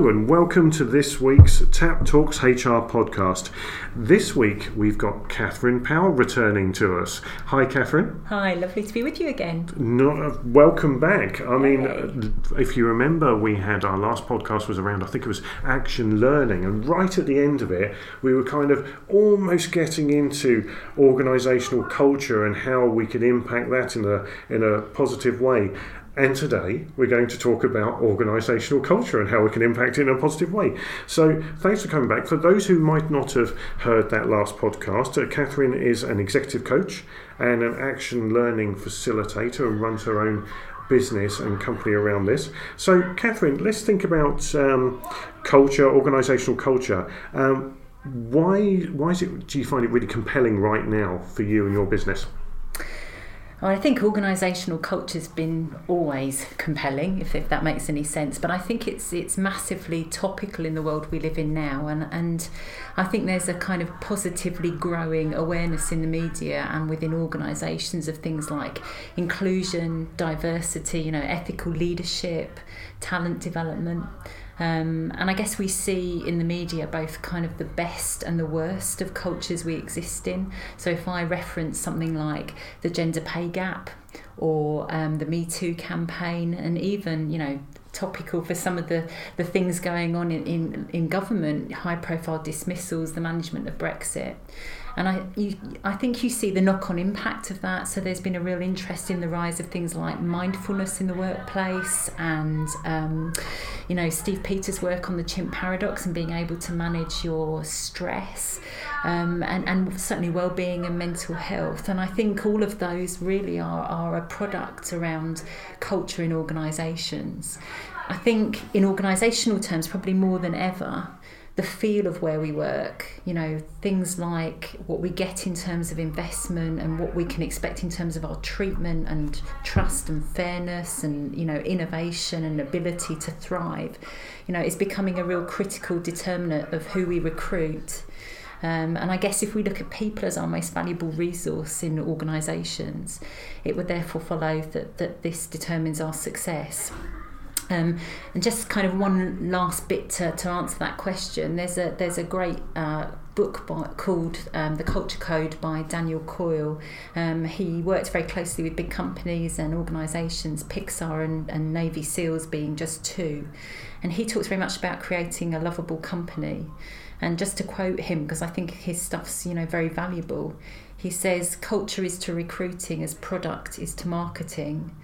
Hello, and welcome to this week's Tap Talks HR podcast. This week we've got Catherine Powell returning to us. Hi, Catherine. Hi, lovely to be with you again. No, uh, welcome back. I mean, uh, if you remember, we had our last podcast was around, I think it was action learning, and right at the end of it, we were kind of almost getting into organisational culture and how we could impact that in a in a positive way. And today we're going to talk about organisational culture and how we can impact it in a positive way. So thanks for coming back. For those who might not have heard that last podcast, uh, Catherine is an executive coach and an action learning facilitator and runs her own business and company around this. So, Catherine, let's think about um, culture, organisational culture. Um, why, why is it? Do you find it really compelling right now for you and your business? I think organisational culture's been always compelling, if, if that makes any sense. But I think it's it's massively topical in the world we live in now, and and I think there's a kind of positively growing awareness in the media and within organisations of things like inclusion, diversity, you know, ethical leadership, talent development. Um, and I guess we see in the media both kind of the best and the worst of cultures we exist in. So if I reference something like the gender pay gap or um, the Me Too campaign, and even, you know, topical for some of the, the things going on in, in, in government, high profile dismissals, the management of Brexit. And I, you, I think you see the knock on impact of that. So there's been a real interest in the rise of things like mindfulness in the workplace and, um, you know, Steve Peters' work on the chimp paradox and being able to manage your stress um, and, and certainly well-being and mental health. And I think all of those really are, are a product around culture in organisations. I think in organisational terms, probably more than ever, the feel of where we work, you know, things like what we get in terms of investment and what we can expect in terms of our treatment and trust and fairness and, you know, innovation and ability to thrive, you know, is becoming a real critical determinant of who we recruit. Um, and I guess if we look at people as our most valuable resource in organisations, it would therefore follow that, that this determines our success. Um, and just kind of one last bit to, to answer that question. There's a there's a great uh, book by, called um, The Culture Code by Daniel Coyle. Um, he worked very closely with big companies and organisations, Pixar and, and Navy SEALs being just two. And he talks very much about creating a lovable company. And just to quote him, because I think his stuff's you know very valuable, he says culture is to recruiting as product is to marketing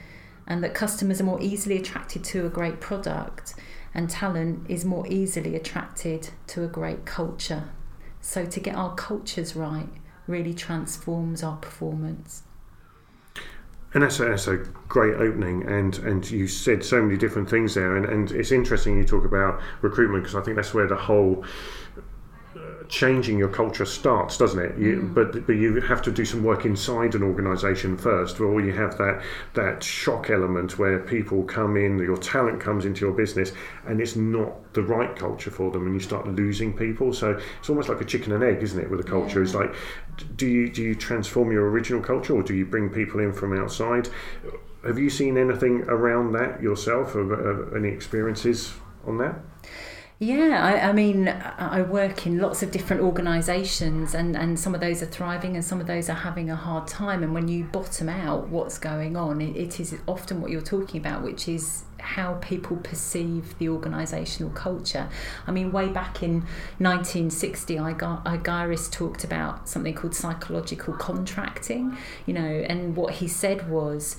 and that customers are more easily attracted to a great product and talent is more easily attracted to a great culture. So to get our cultures right really transforms our performance. And that's a, that's a great opening, and, and you said so many different things there, and, and it's interesting you talk about recruitment because I think that's where the whole changing your culture starts, doesn't it? You, mm. But but you have to do some work inside an organisation first, or you have that that shock element where people come in, your talent comes into your business, and it's not the right culture for them, and you start losing people. So it's almost like a chicken and egg, isn't it? With a culture, yeah. it's like, do you do you transform your original culture, or do you bring people in from outside? Have you seen anything around that yourself? Of any experiences on that? Yeah, I, I, mean, I work in lots of different organisations, and, and some of those are thriving and some of those are having a hard time. And when you bottom out what's going on, it, it is often what you're talking about, which is how people perceive the organisational culture. I mean, way back in 1960, Argyris talked about something called psychological contracting, you know, and what he said was,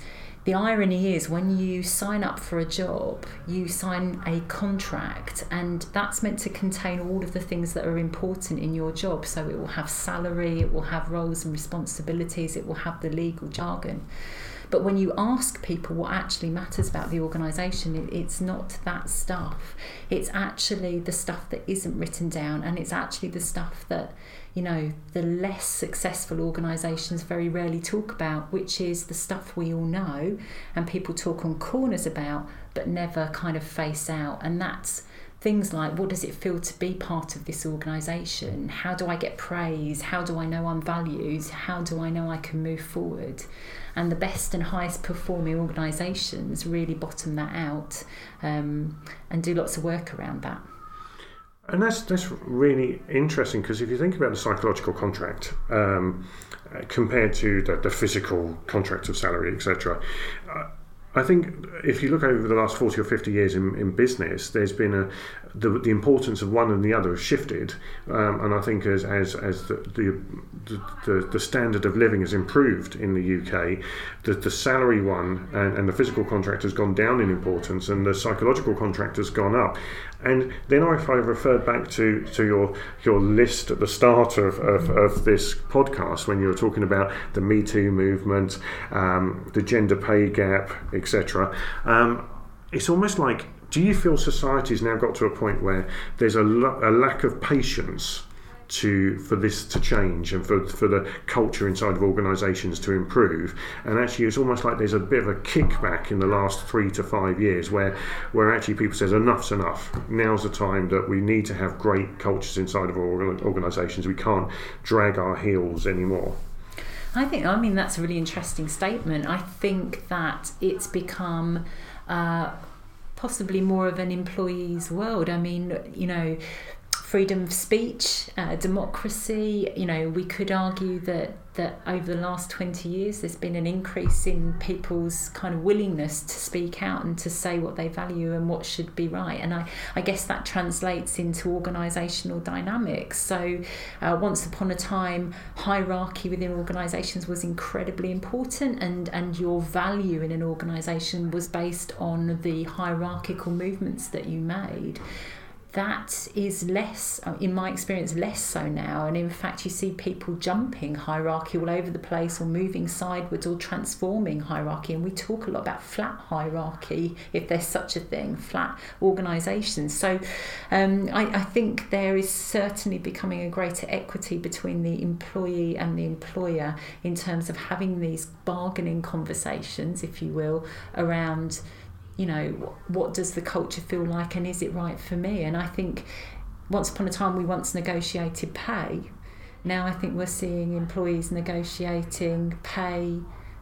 the irony is when you sign up for a job, you sign a contract, and that's meant to contain all of the things that are important in your job. So it will have salary, it will have roles and responsibilities, it will have the legal jargon. But when you ask people what actually matters about the organisation, it's not that stuff. It's actually the stuff that isn't written down, and it's actually the stuff that you know, the less successful organisations very rarely talk about, which is the stuff we all know and people talk on corners about, but never kind of face out. And that's things like what does it feel to be part of this organisation? How do I get praise? How do I know I'm valued? How do I know I can move forward? And the best and highest performing organisations really bottom that out um, and do lots of work around that. And that's that's really interesting because if you think about the psychological contract um, compared to the, the, physical contract of salary, etc., I think if you look over the last 40 or 50 years in, in business, there's been a the, the importance of one and the other has shifted. Um, and I think as, as, as the, the, the, the, standard of living has improved in the UK, the, the salary one and, and the physical contract has gone down in importance and the psychological contract has gone up. And then if I referred back to, to your your list at the start of, of, of this podcast when you were talking about the Me Too movement, um, the gender pay gap, etc., um, it's almost like do you feel society's now got to a point where there's a, a lack of patience to for this to change and for, for the culture inside of organisations to improve. And actually, it's almost like there's a bit of a kickback in the last three to five years where where actually people says enough's enough. Now's the time that we need to have great cultures inside of our organisations. We can't drag our heels anymore. I think I mean that's a really interesting statement. I think that it's become. Uh, possibly more of an employee's world. I mean, you know, freedom of speech, uh, democracy. You know, we could argue that that over the last 20 years there's been an increase in people's kind of willingness to speak out and to say what they value and what should be right. And I, I guess that translates into organisational dynamics. So, uh, once upon a time, hierarchy within organisations was incredibly important, and, and your value in an organisation was based on the hierarchical movements that you made that is less, in my experience, less so now. And in fact, you see people jumping hierarchy all over the place or moving sideways or transforming hierarchy. And we talk a lot about flat hierarchy, if there's such a thing, flat organisations. So um, I, I think there is certainly becoming a greater equity between the employee and the employer in terms of having these bargaining conversations, if you will, around you know, what does the culture feel like and is it right for me? And I think once upon a time we once negotiated pay. Now I think we're seeing employees negotiating pay,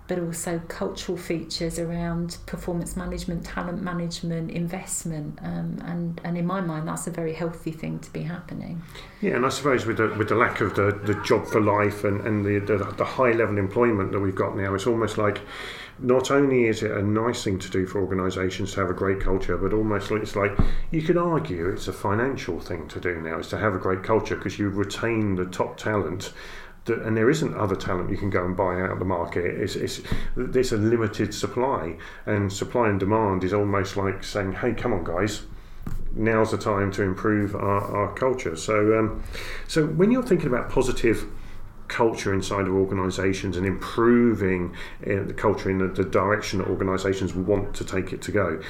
but also cultural features around performance management, talent management, investment, um, and and in my mind that's a very healthy thing to be happening. Yeah, and I suppose with the with the lack of the, the job for life and and the, the the high level employment that we've got now, it's almost like not only is it a nice thing to do for organisations to have a great culture, but almost it's like you could argue it's a financial thing to do now is to have a great culture because you retain the top talent. And there isn't other talent you can go and buy out of the market. It's, it's there's a limited supply, and supply and demand is almost like saying, "Hey, come on, guys, now's the time to improve our, our culture." So, um, so when you're thinking about positive culture inside of organisations and improving uh, the culture in the, the direction that organisations want to take it to go.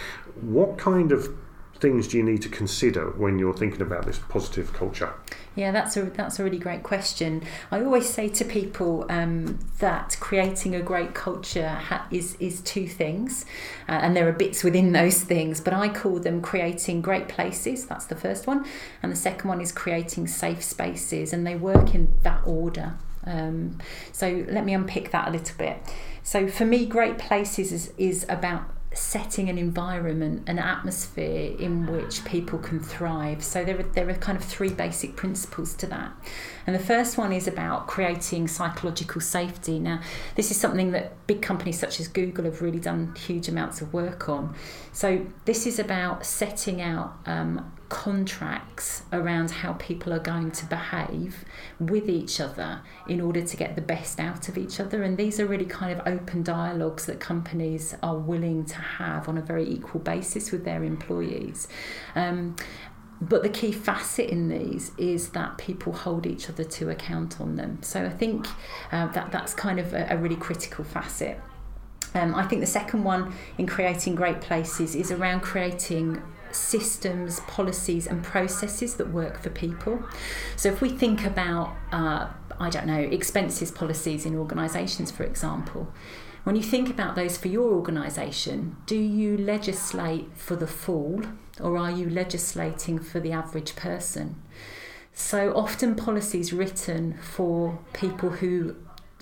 What kind of things do you need to consider when you're thinking about this positive culture? Yeah, that's a that's a really great question. I always say to people um, that creating a great culture ha- is is two things, uh, and there are bits within those things. But I call them creating great places. That's the first one, and the second one is creating safe spaces, and they work in that order. Um, so let me unpick that a little bit. So for me, great places is, is about setting an environment, an atmosphere in which people can thrive. So there are, there are kind of three basic principles to that. And the first one is about creating psychological safety. Now, this is something that big companies such as Google have really done huge amounts of work on. So this is about setting out um, contracts around how people are going to behave with each other in order to get the best out of each other. And these are really kind of open dialogues that companies are willing to have on a very equal basis with their employees. Um, but the key facet in these is that people hold each other to account on them. So I think uh, that that's kind of a, a really critical facet. Um, I think the second one in creating great places is around creating systems, policies, and processes that work for people. So if we think about, uh, I don't know, expenses policies in organisations, for example, when you think about those for your organisation, do you legislate for the full or are you legislating for the average person? So often policies written for people who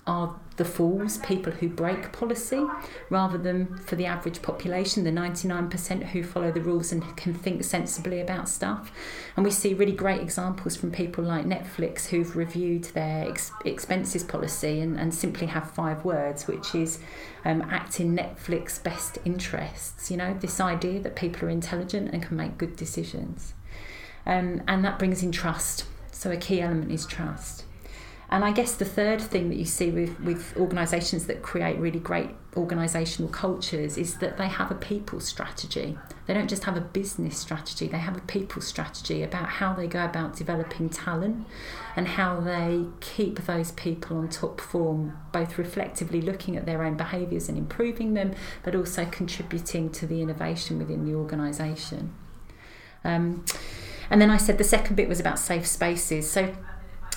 are the fools, people who break policy, rather than for the average population, the 99% who follow the rules and can think sensibly about stuff. And we see really great examples from people like Netflix who've reviewed their ex- expenses policy and, and simply have five words, which is um, act in Netflix best interests. You know, this idea that people are intelligent and can make good decisions. Um, and that brings in trust. So a key element is trust. And I guess the third thing that you see with, with organisations that create really great organisational cultures is that they have a people strategy. They don't just have a business strategy, they have a people strategy about how they go about developing talent and how they keep those people on top form, both reflectively looking at their own behaviours and improving them, but also contributing to the innovation within the organisation. Um, and then I said the second bit was about safe spaces. So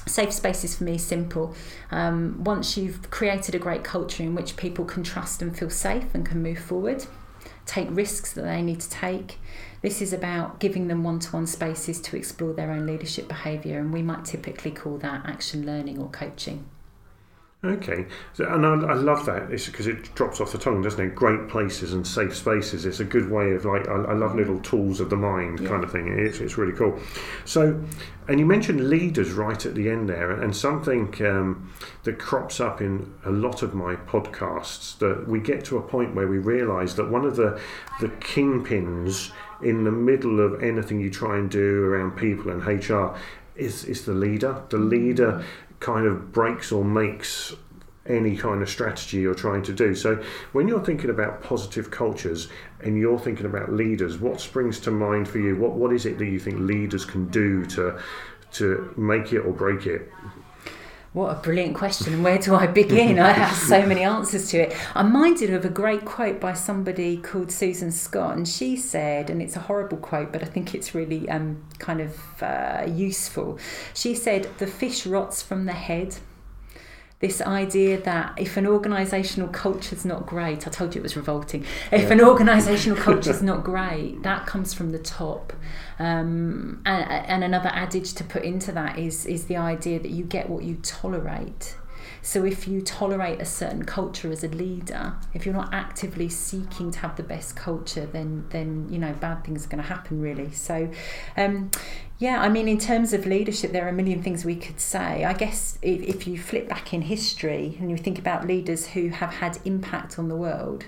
Safe spaces for me is simple. Um, once you've created a great culture in which people can trust and feel safe and can move forward, take risks that they need to take. This is about giving them one to one spaces to explore their own leadership behaviour, and we might typically call that action learning or coaching. Okay, so, and I, I love that. It's because it drops off the tongue, doesn't it? Great places and safe spaces. It's a good way of like I, I love little tools of the mind yeah. kind of thing. It's it's really cool. So, and you mentioned leaders right at the end there, and something um, that crops up in a lot of my podcasts that we get to a point where we realise that one of the the kingpins in the middle of anything you try and do around people and HR is is the leader. The leader kind of breaks or makes any kind of strategy you're trying to do. So when you're thinking about positive cultures and you're thinking about leaders, what springs to mind for you? What what is it that you think leaders can do to to make it or break it? What a brilliant question, and where do I begin? I have so many answers to it. I'm minded of a great quote by somebody called Susan Scott, and she said, and it's a horrible quote, but I think it's really um, kind of uh, useful. She said, The fish rots from the head this idea that if an organisational culture is not great, I told you it was revolting. If yeah. an organisational culture is not great, that comes from the top. Um, and, and another adage to put into that is is the idea that you get what you tolerate. So if you tolerate a certain culture as a leader, if you're not actively seeking to have the best culture, then then you know bad things are going to happen really. So um, yeah, I mean, in terms of leadership, there are a million things we could say. I guess if, if you flip back in history and you think about leaders who have had impact on the world,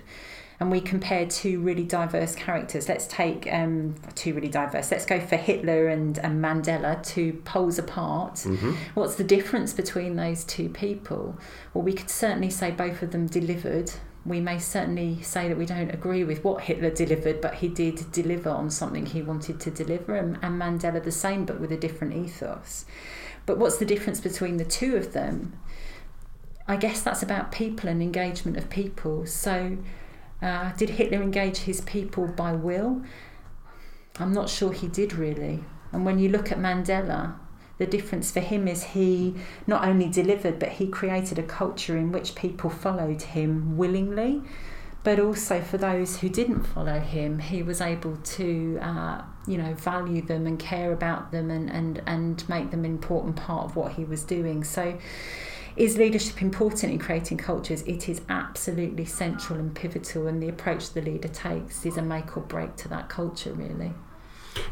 and we compare two really diverse characters. Let's take um, two really diverse. Let's go for Hitler and, and Mandela, two poles apart. Mm-hmm. What's the difference between those two people? Well, we could certainly say both of them delivered. We may certainly say that we don't agree with what Hitler delivered, but he did deliver on something he wanted to deliver, and, and Mandela the same, but with a different ethos. But what's the difference between the two of them? I guess that's about people and engagement of people. So uh, did Hitler engage his people by will? I'm not sure he did really. And when you look at Mandela, the difference for him is he not only delivered, but he created a culture in which people followed him willingly. But also for those who didn't follow him, he was able to, uh, you know, value them and care about them and, and, and make them an important part of what he was doing. So is leadership important in creating cultures? It is absolutely central and pivotal, and the approach the leader takes is a make or break to that culture, really.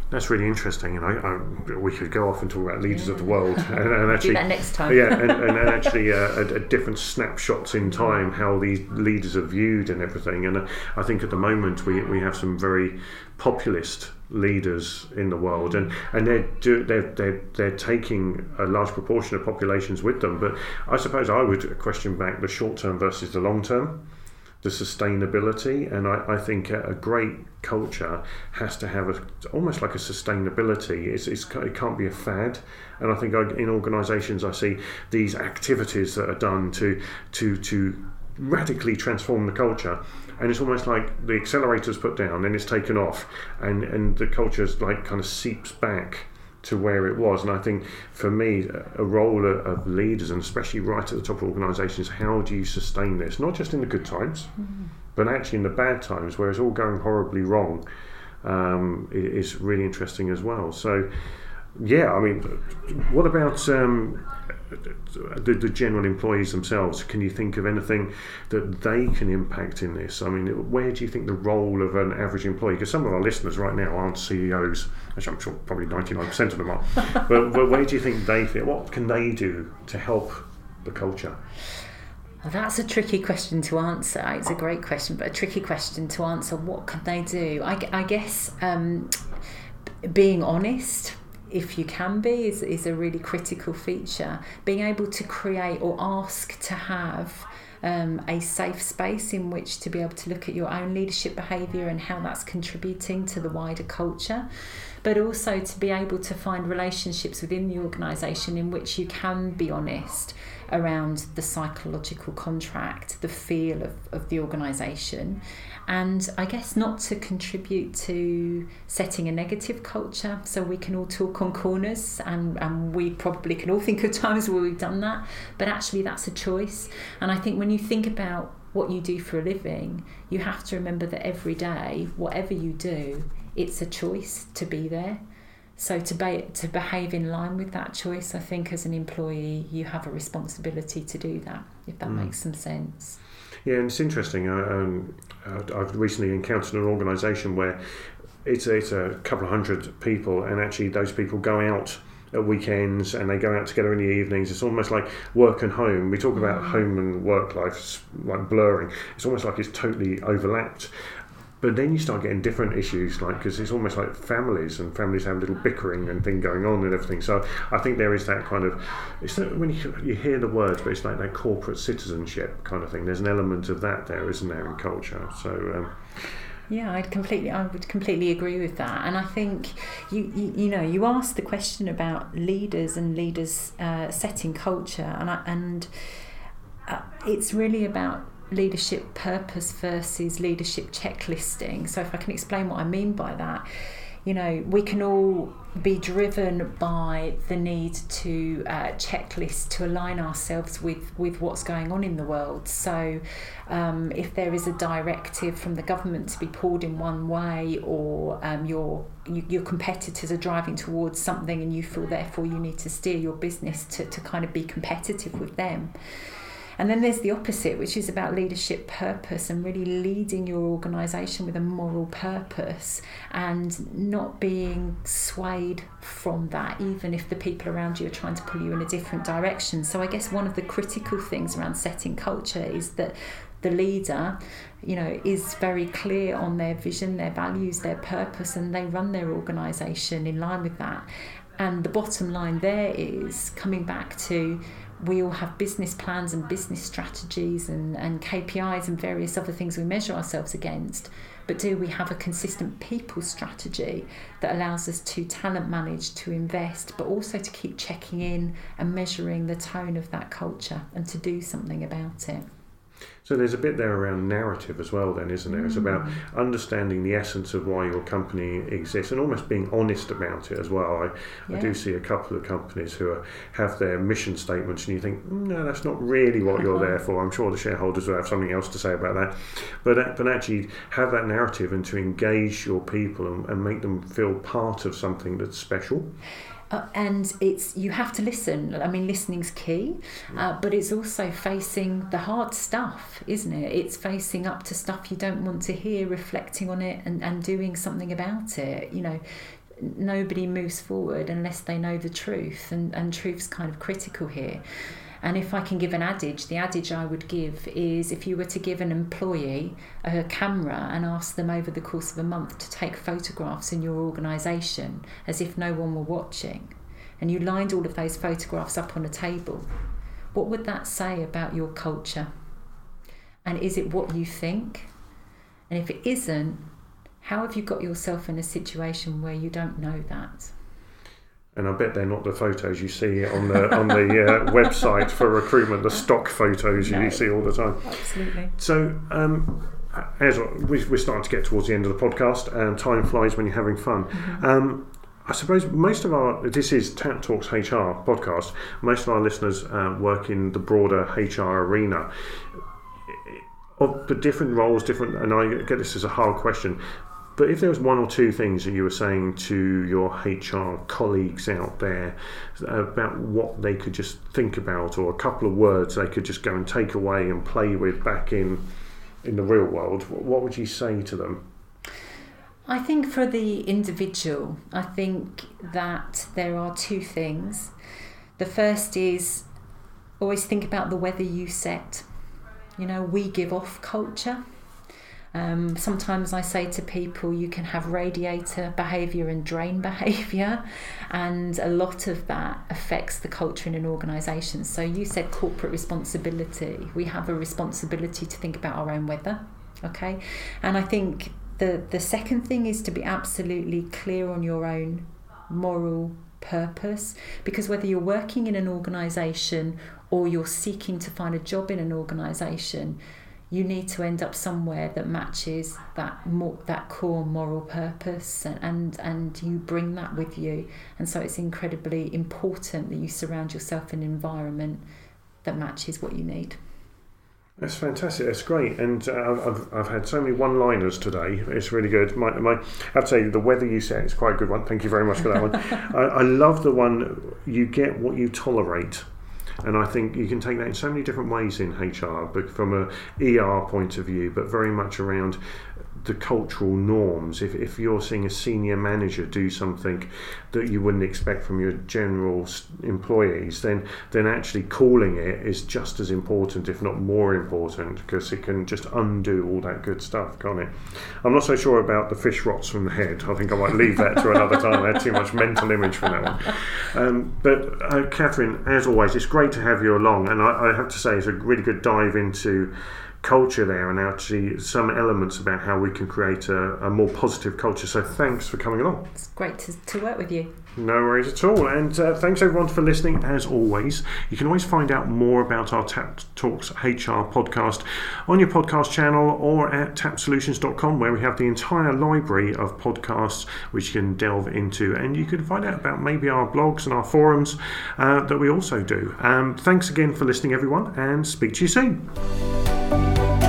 That's really interesting, and I, I, we could go off and talk about leaders yeah. of the world, and, and actually, do that next time. yeah, and, and, and actually, uh, a, a different snapshots in time, how these leaders are viewed and everything. And uh, I think at the moment we we have some very populist leaders in the world, and and they're do, they're, they're they're taking a large proportion of populations with them. But I suppose I would question back the short term versus the long term, the sustainability, and I, I think a, great culture has to have a almost like a sustainability. It's, it's it can't be a fad, and I think I, in organisations I see these activities that are done to to to radically transform the culture. And it's almost like the accelerator's put down and it's taken off. And and the culture's like kind of seeps back to where it was and I think for me a role of leaders and especially right at the top of organizations how do you sustain this not just in the good times mm-hmm. but actually in the bad times where it's all going horribly wrong um, is really interesting as well. So, yeah, I mean, what about um, the, the, general employees themselves? Can you think of anything that they can impact in this? I mean, where do you think the role of an average employee? Because some of our listeners right now aren't CEOs, which I'm sure probably 99% of them are. but, but where do you think they fit? What can they do to help the culture? Well, that's a tricky question to answer. It's a great question, but a tricky question to answer. What can they do? I, I guess um, being honest if you can be, is, is a really critical feature. Being able to create or ask to have um, a safe space in which to be able to look at your own leadership behaviour and how that's contributing to the wider culture, but also to be able to find relationships within the organisation in which you can be honest around the psychological contract, the feel of, of the organisation, and I guess not to contribute to setting a negative culture. So we can all talk on corners, and, and we probably can all think of times where we've done that, but actually that's a choice. And I think when you think about what you do for a living, you have to remember that every day, whatever you do, it's a choice to be there. So to be, to behave in line with that choice, I think as an employee, you have a responsibility to do that. If that mm. makes some sense. Yeah, and it's interesting. Um, I've recently encountered an organisation where it's a, it's a couple of hundred people, and actually those people go out at weekends and they go out together in the evenings. It's almost like work and home. We talk about mm. home and work life like blurring. It's almost like it's totally overlapped. But then you start getting different issues, like because it's almost like families, and families have little bickering and thing going on and everything. So I think there is that kind of, it's when you, you hear the words, but it's like that corporate citizenship kind of thing. There's an element of that there, isn't there, in culture? So. Um, yeah, I'd completely, I would completely agree with that. And I think you, you, you know, you asked the question about leaders and leaders uh, setting culture, and I, and uh, it's really about leadership purpose versus leadership checklisting. So, if I can explain what I mean by that, you know, we can all be driven by the need to uh, checklist to align ourselves with, with what's going on in the world. So, um, if there is a directive from the government to be pulled in one way, or um, your you, your competitors are driving towards something, and you feel therefore you need to steer your business to, to kind of be competitive with them and then there's the opposite, which is about leadership purpose and really leading your organisation with a moral purpose and not being swayed from that, even if the people around you are trying to pull you in a different direction. So I guess one of the critical things around setting culture is that the leader you know is very clear on their vision their values their purpose and they run their organization in line with that and the bottom line there is coming back to we all have business plans and business strategies and, and KPIs and various other things we measure ourselves against. But do we have a consistent people strategy that allows us to talent manage, to invest, but also to keep checking in and measuring the tone of that culture and to do something about it? So there's a bit there around narrative as well, then, isn't there? It's about mm. understanding the essence of why your company exists and almost being honest about it as well. I, yeah. I do see a couple of companies who are, have their mission statements, and you think, mm, no, that's not really what you're there for. I'm sure the shareholders will have something else to say about that, but but actually have that narrative and to engage your people and, and make them feel part of something that's special. Uh, and it's you have to listen. I mean, listening's key, uh, but it's also facing the hard stuff, isn't it? It's facing up to stuff you don't want to hear, reflecting on it, and, and doing something about it. You know, nobody moves forward unless they know the truth, and, and truth's kind of critical here. And if I can give an adage, the adage I would give is if you were to give an employee a camera and ask them over the course of a month to take photographs in your organisation as if no one were watching, and you lined all of those photographs up on a table, what would that say about your culture? And is it what you think? And if it isn't, how have you got yourself in a situation where you don't know that? And I bet they're not the photos you see on the on the uh, website for recruitment, the stock photos no. you see all the time. Absolutely. So, um, as we're starting to get towards the end of the podcast, and time flies when you're having fun. Mm-hmm. Um, I suppose most of our this is Tap Talks HR podcast. Most of our listeners uh, work in the broader HR arena. Of the different roles, different, and I get this as a hard question But if there was one or two things that you were saying to your HR colleagues out there about what they could just think about, or a couple of words they could just go and take away and play with back in in the real world, what would you say to them? I think for the individual, I think that there are two things. The first is always think about the weather you set. You know, we give off culture. Um, sometimes I say to people, you can have radiator behaviour and drain behaviour, and a lot of that affects the culture in an organisation. So, you said corporate responsibility. We have a responsibility to think about our own weather, okay? And I think the, the second thing is to be absolutely clear on your own moral purpose because whether you're working in an organisation or you're seeking to find a job in an organisation, you need to end up somewhere that matches that more, that core moral purpose and, and and you bring that with you and so it's incredibly important that you surround yourself in an environment that matches what you need that's fantastic. That's great. And uh, I've, I've had so many one liners today. It's really good. My, my, I have to say, the weather you set is quite a good one. Thank you very much for that one. I, I love the one you get what you tolerate. And I think you can take that in so many different ways in HR, but from a ER point of view, but very much around the cultural norms. If, if you're seeing a senior manager do something that you wouldn't expect from your general employees, then then actually calling it is just as important, if not more important, because it can just undo all that good stuff, can't it? I'm not so sure about the fish rots from the head. I think I might leave that to another time. I had too much mental image from that one. Um, but uh, Catherine, as always, it's great to have you along, and I, I have to say it's a really good dive into culture there and actually some elements about how we can create a, a, more positive culture. So thanks for coming along. It's great to, to work with you. No worries at all. And uh, thanks everyone for listening. As always, you can always find out more about our Tap Talks HR podcast on your podcast channel or at tapsolutions.com, where we have the entire library of podcasts which you can delve into. And you can find out about maybe our blogs and our forums uh, that we also do. Um, thanks again for listening, everyone, and speak to you soon. Bye.